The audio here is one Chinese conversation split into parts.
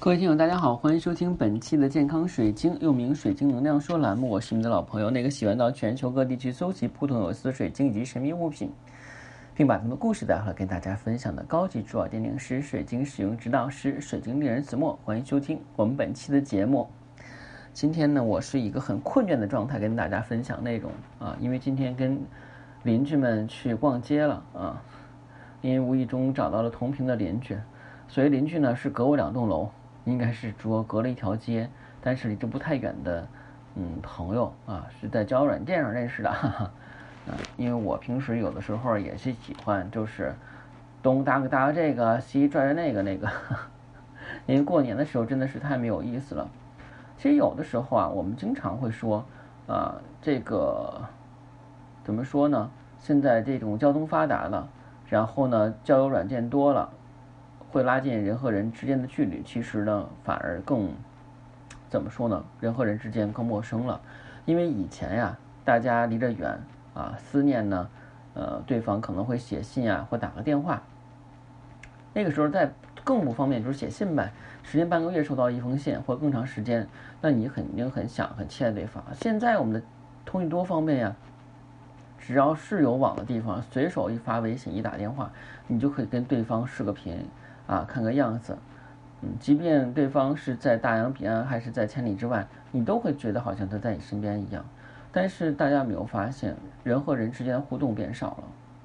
各位听友，大家好，欢迎收听本期的健康水晶，又名水晶能量说栏目。我是你的老朋友，那个喜欢到全球各地去搜集普通有色水晶以及神秘物品，并把他们的故事带回来跟大家分享的高级珠宝鉴定师、水晶使用指导师、水晶猎人子墨。欢迎收听我们本期的节目。今天呢，我是一个很困倦的状态，跟大家分享内容啊，因为今天跟邻居们去逛街了啊，因为无意中找到了同频的邻居，所以邻居呢是隔我两栋楼。应该是说隔了一条街，但是离这不太远的，嗯，朋友啊，是在交友软件上认识的，哈哈，啊，因为我平时有的时候也是喜欢，就是东搭个搭个这个，西拽拽那个那个，因为过年的时候真的是太没有意思了。其实有的时候啊，我们经常会说，啊，这个怎么说呢？现在这种交通发达了，然后呢，交友软件多了。会拉近人和人之间的距离，其实呢，反而更怎么说呢？人和人之间更陌生了。因为以前呀，大家离着远啊，思念呢，呃，对方可能会写信啊，或打个电话。那个时候在更不方便，就是写信呗，时间半个月收到一封信，或更长时间，那你肯定很想很期待对方。现在我们的通讯多方便呀，只要是有网的地方，随手一发微信，一打电话，你就可以跟对方视个频。啊，看个样子，嗯，即便对方是在大洋彼岸还是在千里之外，你都会觉得好像他在你身边一样。但是大家没有发现，人和人之间互动变少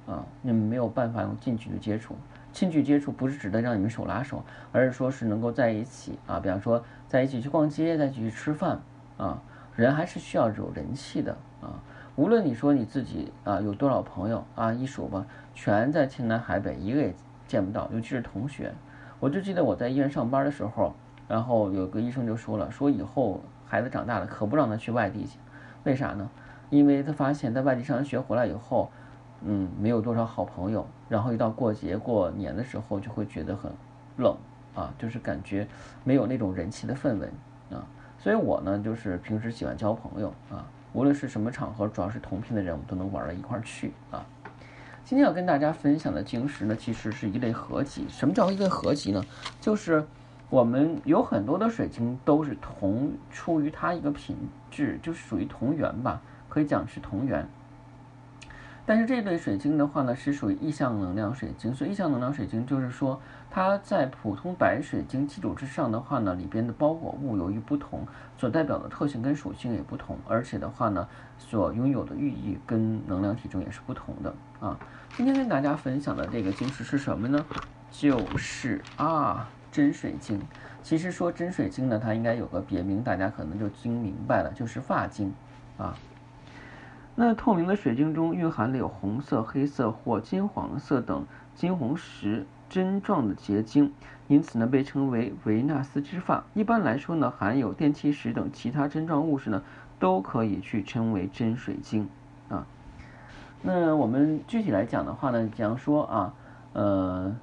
了啊，你们没有办法用近距离接触。近距离接触不是指的让你们手拉手，而是说是能够在一起啊，比方说在一起去逛街，在一起去吃饭啊，人还是需要有人气的啊。无论你说你自己啊有多少朋友啊，一数吧，全在天南海北，一个也。见不到，尤其是同学，我就记得我在医院上班的时候，然后有个医生就说了，说以后孩子长大了可不让他去外地去，为啥呢？因为他发现，在外地上完学回来以后，嗯，没有多少好朋友，然后一到过节过年的时候就会觉得很冷啊，就是感觉没有那种人气的氛围啊。所以我呢，就是平时喜欢交朋友啊，无论是什么场合，主要是同频的人，我们都能玩到一块去啊。今天要跟大家分享的晶石呢，其实是一类合集。什么叫一类合集呢？就是我们有很多的水晶都是同出于它一个品质，就是属于同源吧，可以讲是同源。但是这对水晶的话呢，是属于异相能量水晶。所以异相能量水晶就是说，它在普通白水晶基础之上的话呢，里边的包裹物由于不同，所代表的特性跟属性也不同，而且的话呢，所拥有的寓意跟能量体重也是不同的啊。今天跟大家分享的这个晶石是什么呢？就是啊，真水晶。其实说真水晶呢，它应该有个别名，大家可能就听明白了，就是发晶啊。那透明的水晶中蕴含了有红色、黑色或金黄色等金红石针状的结晶，因此呢被称为维纳斯之发。一般来说呢，含有电气石等其他针状物质呢，都可以去称为真水晶啊。那我们具体来讲的话呢，比方说啊，呃，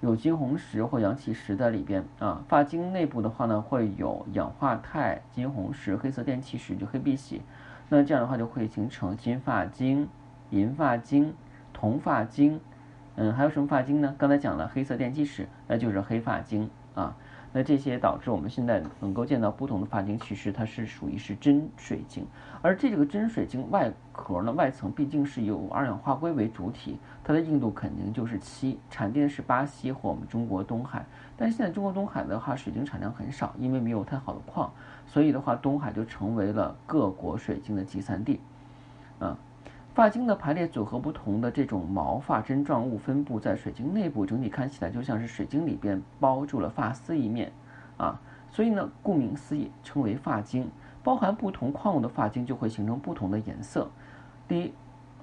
有金红石或阳气石在里边啊，发晶内部的话呢，会有氧化钛、金红石、黑色电气石就黑碧玺。那这样的话就会形成金发晶、银发晶、铜发晶，嗯，还有什么发晶呢？刚才讲了黑色电气石，那就是黑发晶啊。那这些导致我们现在能够见到不同的发晶，其实它是属于是真水晶。而这个真水晶外壳呢，外层毕竟是由二氧化硅为主体，它的硬度肯定就是七，产地是巴西或我们中国东海。但是现在中国东海的话，水晶产量很少，因为没有太好的矿，所以的话，东海就成为了各国水晶的集散地。啊，发晶的排列组合不同的这种毛发针状物分布在水晶内部，整体看起来就像是水晶里边包住了发丝一面。啊，所以呢，顾名思义，称为发晶。包含不同矿物的发晶就会形成不同的颜色。第一，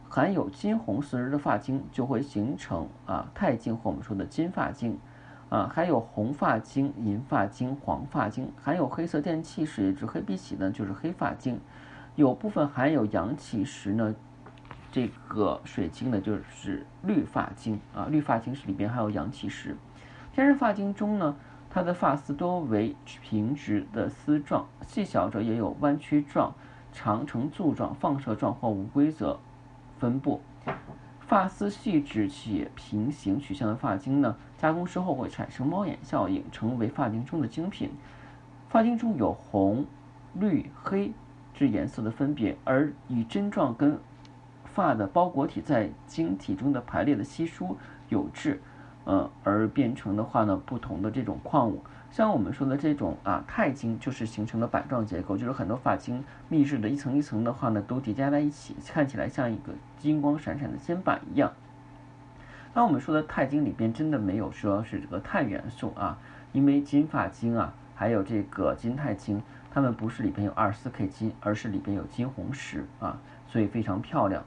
含有金红石的发晶就会形成啊钛晶或我们说的金发晶。啊，还有红发晶、银发晶、黄发晶，含有黑色电气石，也就是黑碧玺呢，就是黑发晶。有部分含有阳气石呢，这个水晶呢就是绿发晶啊，绿发晶石里边还有阳气石。天然发晶中呢，它的发丝多为平直的丝状，细小者也有弯曲状、长呈柱状、放射状或无规则分布。发丝细直且平行取向的发晶呢？加工之后会产生猫眼效应，成为发晶中的精品。发晶中有红、绿、黑之颜色的分别，而以针状跟发的包裹体在晶体中的排列的稀疏有致，呃，而变成的话呢，不同的这种矿物。像我们说的这种啊，钛晶就是形成的板状结构，就是很多发晶密制的一层一层的话呢，都叠加在一起，看起来像一个金光闪闪的肩膀一样。那我们说的钛晶里边真的没有说是这个碳元素啊，因为金发晶啊，还有这个金钛晶，它们不是里边有二十四 K 金，而是里边有金红石啊，所以非常漂亮。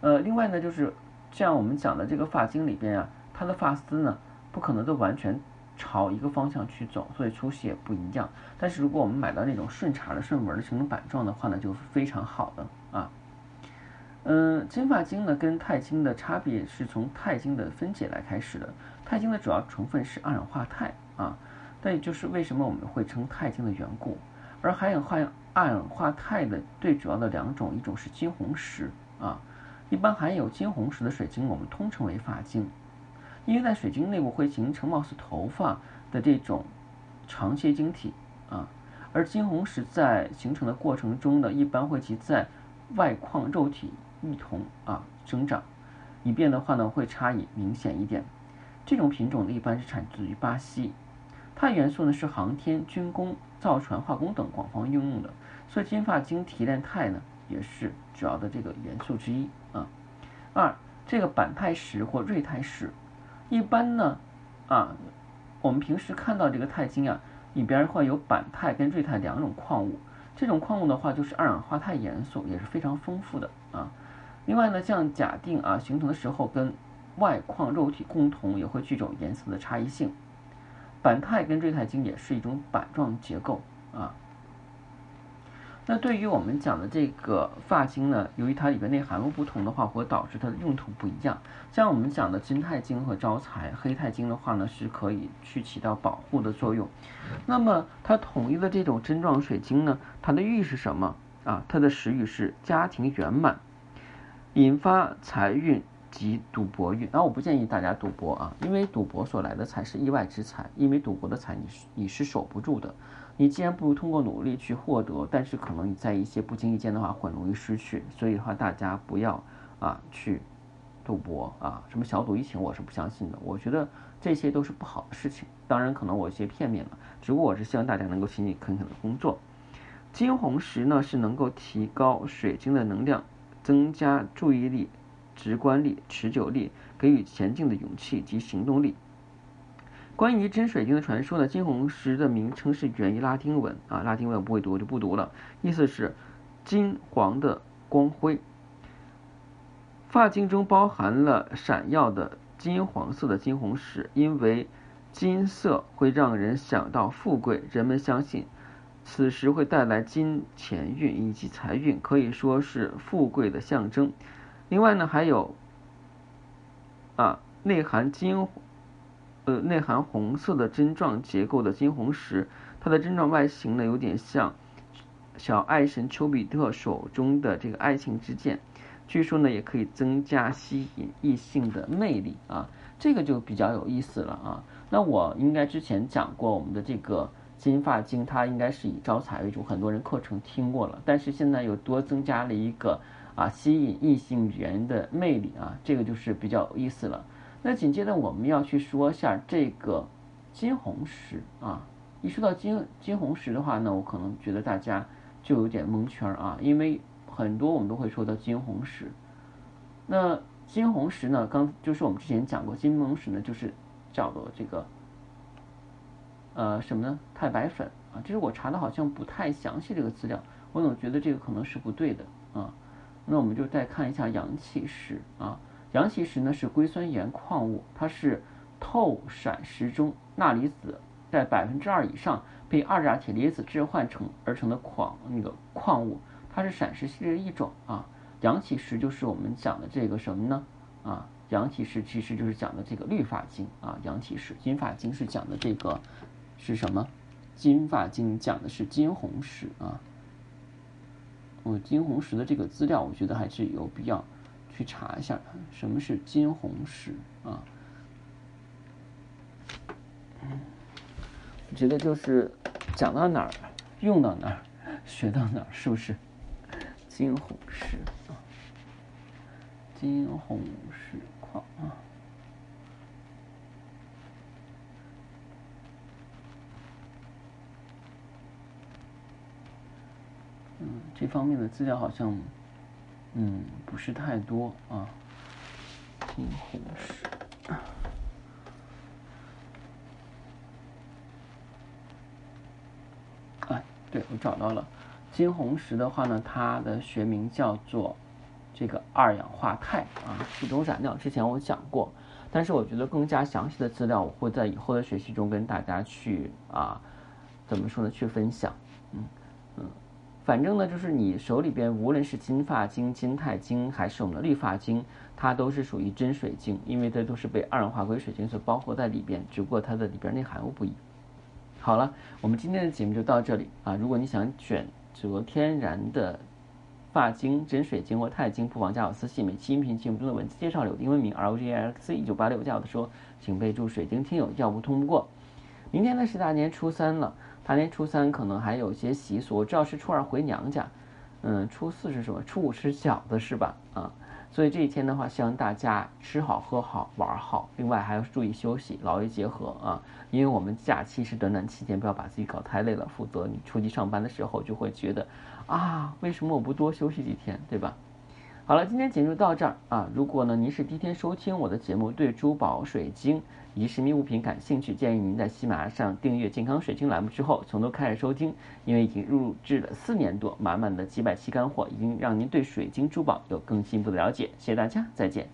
呃，另外呢，就是像我们讲的这个发晶里边啊，它的发丝呢，不可能都完全。朝一个方向去走，所以粗细也不一样。但是如果我们买到那种顺茬的、顺纹的、成板状的话呢，就是非常好的啊。嗯，金发晶呢跟钛晶的差别是从钛晶的分解来开始的。钛晶的主要成分是二氧化钛啊，这也就是为什么我们会称钛晶的缘故。而含有化二氧化钛的最主要的两种，一种是金红石啊，一般含有金红石的水晶我们通称为发晶。因为在水晶内部会形成貌似头发的这种长切晶体啊，而金红石在形成的过程中呢，一般会及在外框肉体一同啊生长，以便的话呢会差异明显一点。这种品种呢一般是产自于巴西。钛元素呢是航天、军工、造船、化工等广泛应用的，所以金发晶提炼钛呢也是主要的这个元素之一。二，这个板钛石或锐钛石。一般呢，啊，我们平时看到这个钛晶啊，里边会有板钛跟锐钛两种矿物。这种矿物的话，就是二氧化钛元素，也是非常丰富的啊。另外呢，像假定啊形成的时候，跟外矿肉体共同也会具有颜色的差异性。板钛跟锐钛晶也是一种板状结构啊。那对于我们讲的这个发晶呢，由于它里边内含物不同的话，会导致它的用途不一样。像我们讲的金太晶和招财，黑太晶的话呢，是可以去起到保护的作用。那么它统一的这种针状水晶呢，它的寓意是什么啊？它的实语是家庭圆满，引发财运及赌博运。那我不建议大家赌博啊，因为赌博所来的财是意外之财，因为赌博的财你是你是守不住的。你既然不如通过努力去获得，但是可能你在一些不经意间的话，很容易失去。所以的话，大家不要啊去赌博啊，什么小赌怡情，我是不相信的。我觉得这些都是不好的事情。当然，可能我有些片面了，只不过我是希望大家能够勤勤恳恳的工作。金红石呢是能够提高水晶的能量，增加注意力、直观力、持久力，给予前进的勇气及行动力。关于真水晶的传说呢，金红石的名称是源于拉丁文啊，拉丁文我不会读，我就不读了。意思是金黄的光辉。发晶中包含了闪耀的金黄色的金红石，因为金色会让人想到富贵，人们相信此时会带来金钱运以及财运，可以说是富贵的象征。另外呢，还有啊，内含金。呃，内含红色的针状结构的金红石，它的针状外形呢，有点像小爱神丘比特手中的这个爱情之剑。据说呢，也可以增加吸引异性的魅力啊，这个就比较有意思了啊。那我应该之前讲过，我们的这个金发晶，它应该是以招财为主，很多人课程听过了。但是现在又多增加了一个啊，吸引异性缘的魅力啊，这个就是比较有意思了。那紧接着我们要去说一下这个金红石啊，一说到金金红石的话呢，我可能觉得大家就有点蒙圈啊，因为很多我们都会说到金红石。那金红石呢，刚就是我们之前讲过，金红石呢就是叫做这个呃什么呢？太白粉啊，这是我查的好像不太详细这个资料，我总觉得这个可能是不对的啊。那我们就再看一下阳气石啊。阳气石呢是硅酸盐矿物，它是透闪石中钠离子在百分之二以上被二价铁离子置换成而成的矿那个矿物，它是闪石系列的一种啊。阳气石就是我们讲的这个什么呢？啊，阳气石其实就是讲的这个绿发晶啊。阳气石金发晶是讲的这个是什么？金发晶讲的是金红石啊。我金红石的这个资料，我觉得还是有必要去查一下什么是金红石啊。我觉得就是讲到哪儿，用到哪儿，学到哪儿，是不是？金红石啊，金红石矿啊。这方面的资料好像嗯不是太多啊，金红石。哎，对我找到了。金红石的话呢，它的学名叫做这个二氧化钛啊，是种染料。之前我讲过，但是我觉得更加详细的资料，我会在以后的学习中跟大家去啊，怎么说呢？去分享。嗯嗯，反正呢，就是你手里边无论是金发晶、金钛晶，还是我们的绿发晶，它都是属于真水晶，因为它都是被二氧化硅水晶所包括在里边，只不过它的里边内含物不一。好了，我们今天的节目就到这里啊。如果你想选，择天然的发晶、真水晶或钛晶，不妨加我私信。每期音频节目中的文字介绍有英文名 R O G A X 一九八六，加我的时候请备注“水晶听友”，要不通不过。明天呢是大年初三了，大年初三可能还有些习俗，我知道是初二回娘家，嗯，初四是什么？初五吃饺子是吧？啊。所以这一天的话，希望大家吃好喝好玩好，另外还要注意休息，劳逸结合啊！因为我们假期是短短期间，不要把自己搞太累了，否则你出去上班的时候就会觉得，啊，为什么我不多休息几天，对吧？好了，今天节目到这儿啊！如果呢您是第一天收听我的节目，对珠宝、水晶以及神秘物品感兴趣，建议您在喜马上订阅“健康水晶”栏目之后，从头开始收听，因为已经入制了四年多，满满的几百期干货，已经让您对水晶珠宝有更进一步的了解。谢谢大家，再见。